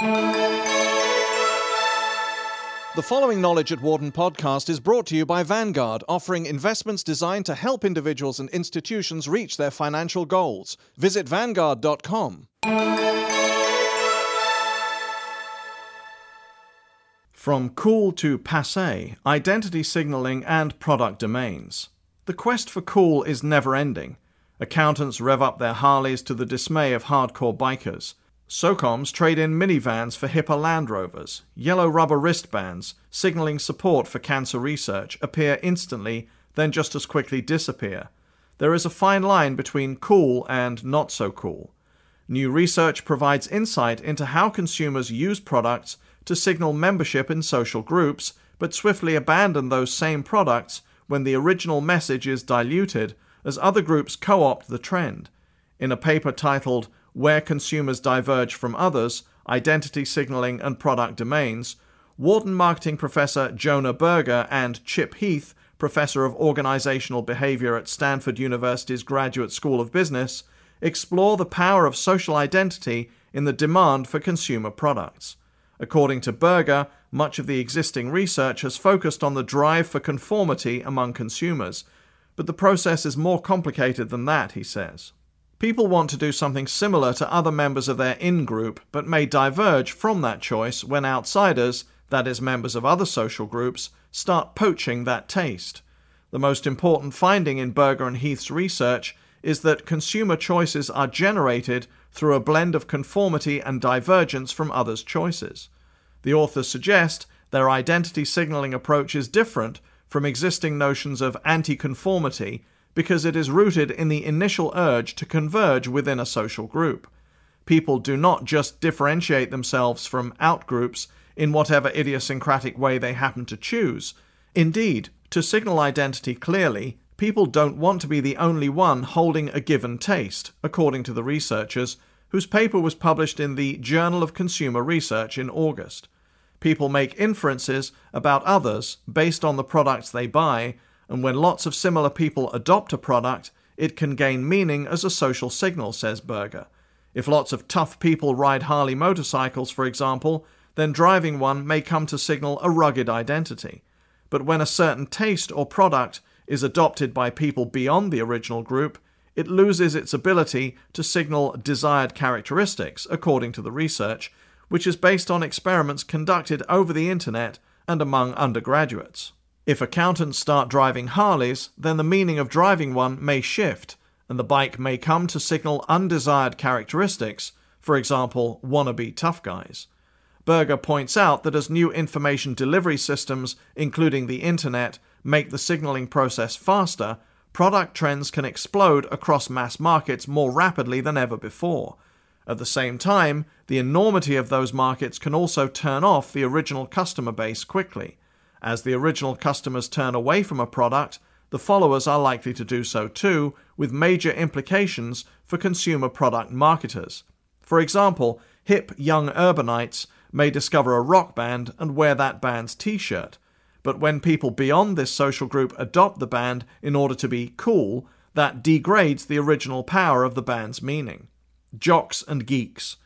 The following Knowledge at Wharton podcast is brought to you by Vanguard, offering investments designed to help individuals and institutions reach their financial goals. Visit Vanguard.com. From cool to passe, identity signaling and product domains. The quest for cool is never ending. Accountants rev up their Harleys to the dismay of hardcore bikers. SOCOMs trade in minivans for hipper Land Rovers. Yellow rubber wristbands, signaling support for cancer research, appear instantly, then just as quickly disappear. There is a fine line between cool and not so cool. New research provides insight into how consumers use products to signal membership in social groups, but swiftly abandon those same products when the original message is diluted as other groups co opt the trend. In a paper titled where consumers diverge from others, identity signaling, and product domains, Wharton marketing professor Jonah Berger and Chip Heath, professor of organizational behavior at Stanford University's Graduate School of Business, explore the power of social identity in the demand for consumer products. According to Berger, much of the existing research has focused on the drive for conformity among consumers, but the process is more complicated than that, he says. People want to do something similar to other members of their in group, but may diverge from that choice when outsiders, that is, members of other social groups, start poaching that taste. The most important finding in Berger and Heath's research is that consumer choices are generated through a blend of conformity and divergence from others' choices. The authors suggest their identity signaling approach is different from existing notions of anti conformity because it is rooted in the initial urge to converge within a social group. People do not just differentiate themselves from outgroups in whatever idiosyncratic way they happen to choose. Indeed, to signal identity clearly, people don't want to be the only one holding a given taste, according to the researchers, whose paper was published in the Journal of Consumer Research in August. People make inferences about others based on the products they buy and when lots of similar people adopt a product, it can gain meaning as a social signal, says Berger. If lots of tough people ride Harley motorcycles, for example, then driving one may come to signal a rugged identity. But when a certain taste or product is adopted by people beyond the original group, it loses its ability to signal desired characteristics, according to the research, which is based on experiments conducted over the internet and among undergraduates. If accountants start driving Harleys, then the meaning of driving one may shift, and the bike may come to signal undesired characteristics, for example, wannabe tough guys. Berger points out that as new information delivery systems, including the internet, make the signaling process faster, product trends can explode across mass markets more rapidly than ever before. At the same time, the enormity of those markets can also turn off the original customer base quickly. As the original customers turn away from a product, the followers are likely to do so too, with major implications for consumer product marketers. For example, hip young urbanites may discover a rock band and wear that band's t shirt. But when people beyond this social group adopt the band in order to be cool, that degrades the original power of the band's meaning. Jocks and geeks.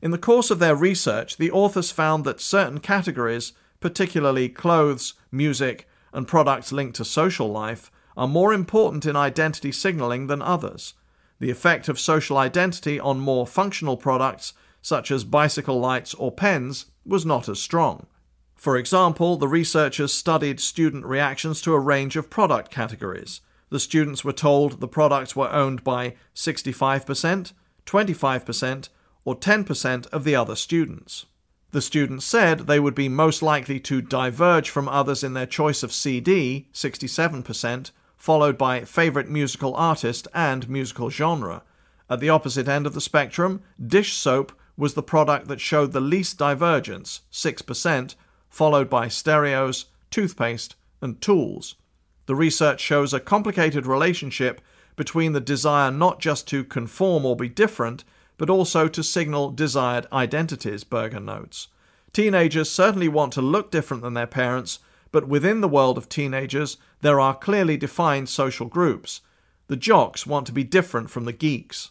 In the course of their research, the authors found that certain categories particularly clothes, music, and products linked to social life, are more important in identity signaling than others. The effect of social identity on more functional products, such as bicycle lights or pens, was not as strong. For example, the researchers studied student reactions to a range of product categories. The students were told the products were owned by 65%, 25%, or 10% of the other students. The students said they would be most likely to diverge from others in their choice of CD, 67%, followed by favourite musical artist and musical genre. At the opposite end of the spectrum, dish soap was the product that showed the least divergence, 6%, followed by stereos, toothpaste, and tools. The research shows a complicated relationship between the desire not just to conform or be different, but also to signal desired identities, Berger notes. Teenagers certainly want to look different than their parents, but within the world of teenagers, there are clearly defined social groups. The jocks want to be different from the geeks.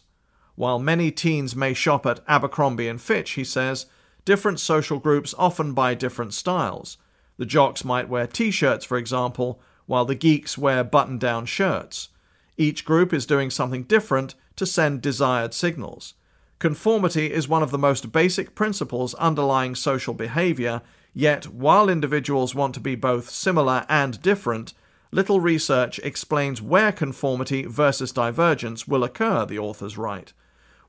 While many teens may shop at Abercrombie and Fitch, he says, different social groups often buy different styles. The jocks might wear t shirts, for example, while the geeks wear button down shirts. Each group is doing something different to send desired signals. Conformity is one of the most basic principles underlying social behavior, yet, while individuals want to be both similar and different, little research explains where conformity versus divergence will occur, the authors write.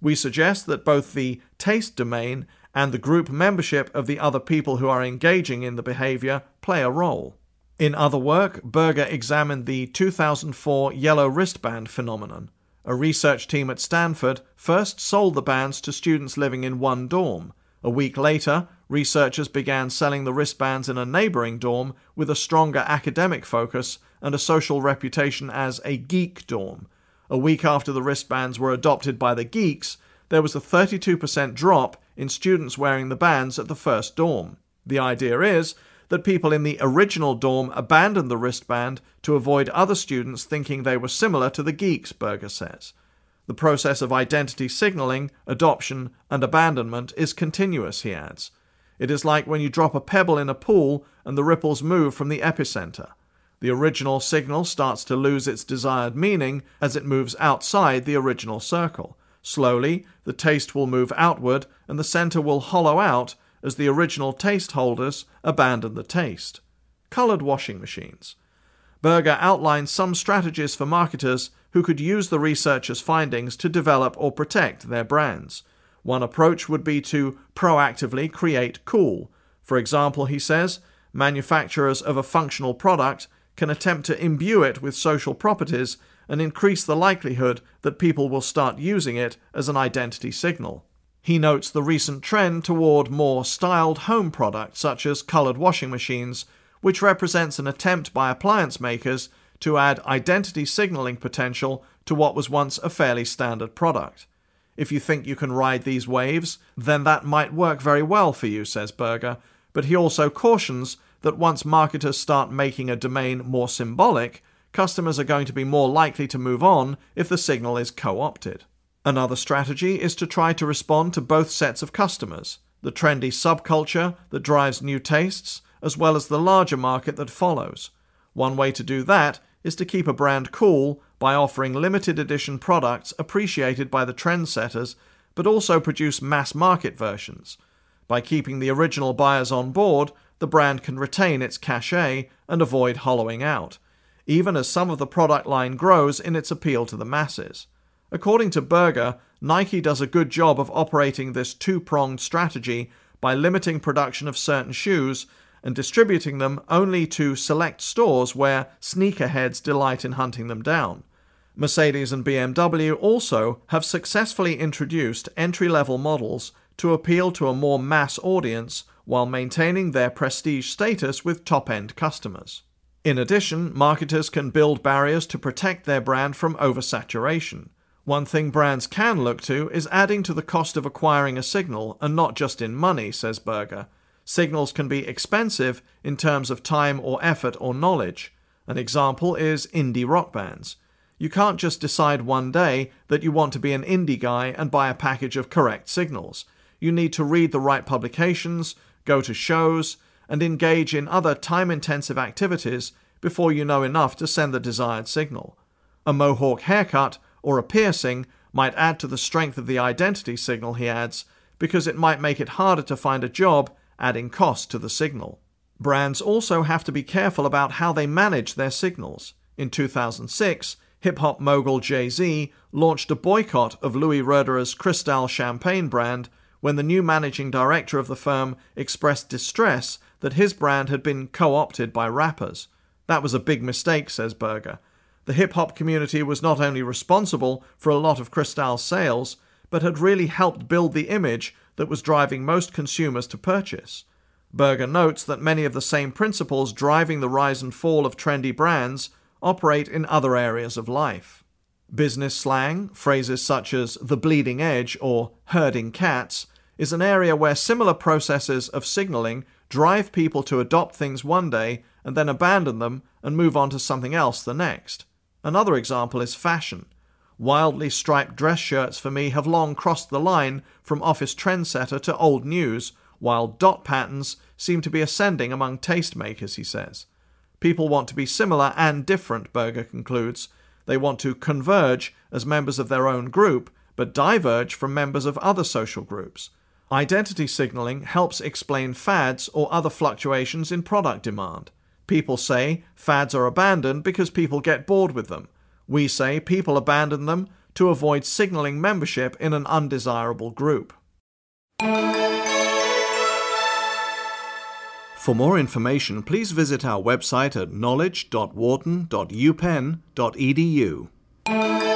We suggest that both the taste domain and the group membership of the other people who are engaging in the behavior play a role. In other work, Berger examined the 2004 yellow wristband phenomenon. A research team at Stanford first sold the bands to students living in one dorm. A week later, researchers began selling the wristbands in a neighboring dorm with a stronger academic focus and a social reputation as a geek dorm. A week after the wristbands were adopted by the geeks, there was a 32% drop in students wearing the bands at the first dorm. The idea is that people in the original dorm abandoned the wristband to avoid other students thinking they were similar to the geeks, Berger says. The process of identity signaling, adoption, and abandonment is continuous, he adds. It is like when you drop a pebble in a pool and the ripples move from the epicenter. The original signal starts to lose its desired meaning as it moves outside the original circle. Slowly, the taste will move outward and the center will hollow out as the original taste holders abandon the taste. Colored washing machines. Berger outlines some strategies for marketers who could use the researchers' findings to develop or protect their brands. One approach would be to proactively create cool. For example, he says, manufacturers of a functional product can attempt to imbue it with social properties and increase the likelihood that people will start using it as an identity signal. He notes the recent trend toward more styled home products such as coloured washing machines, which represents an attempt by appliance makers to add identity signaling potential to what was once a fairly standard product. If you think you can ride these waves, then that might work very well for you, says Berger, but he also cautions that once marketers start making a domain more symbolic, customers are going to be more likely to move on if the signal is co opted. Another strategy is to try to respond to both sets of customers the trendy subculture that drives new tastes, as well as the larger market that follows. One way to do that is to keep a brand cool by offering limited edition products appreciated by the trendsetters, but also produce mass market versions. By keeping the original buyers on board, the brand can retain its cachet and avoid hollowing out, even as some of the product line grows in its appeal to the masses. According to Berger, Nike does a good job of operating this two pronged strategy by limiting production of certain shoes and distributing them only to select stores where sneakerheads delight in hunting them down. Mercedes and BMW also have successfully introduced entry level models to appeal to a more mass audience while maintaining their prestige status with top end customers. In addition, marketers can build barriers to protect their brand from oversaturation. One thing brands can look to is adding to the cost of acquiring a signal, and not just in money, says Berger. Signals can be expensive in terms of time or effort or knowledge. An example is indie rock bands. You can't just decide one day that you want to be an indie guy and buy a package of correct signals. You need to read the right publications, go to shows, and engage in other time intensive activities before you know enough to send the desired signal. A mohawk haircut or a piercing might add to the strength of the identity signal, he adds, because it might make it harder to find a job, adding cost to the signal. Brands also have to be careful about how they manage their signals. In 2006, hip hop mogul Jay Z launched a boycott of Louis Roederer's Cristal champagne brand when the new managing director of the firm expressed distress that his brand had been co opted by rappers. That was a big mistake, says Berger. The hip hop community was not only responsible for a lot of Cristal's sales, but had really helped build the image that was driving most consumers to purchase. Berger notes that many of the same principles driving the rise and fall of trendy brands operate in other areas of life. Business slang, phrases such as the bleeding edge or herding cats, is an area where similar processes of signaling drive people to adopt things one day and then abandon them and move on to something else the next. Another example is fashion. Wildly striped dress shirts for me have long crossed the line from office trendsetter to old news, while dot patterns seem to be ascending among tastemakers, he says. People want to be similar and different, Berger concludes. They want to converge as members of their own group, but diverge from members of other social groups. Identity signaling helps explain fads or other fluctuations in product demand. People say fads are abandoned because people get bored with them. We say people abandon them to avoid signaling membership in an undesirable group. For more information, please visit our website at knowledge.wharton.upenn.edu.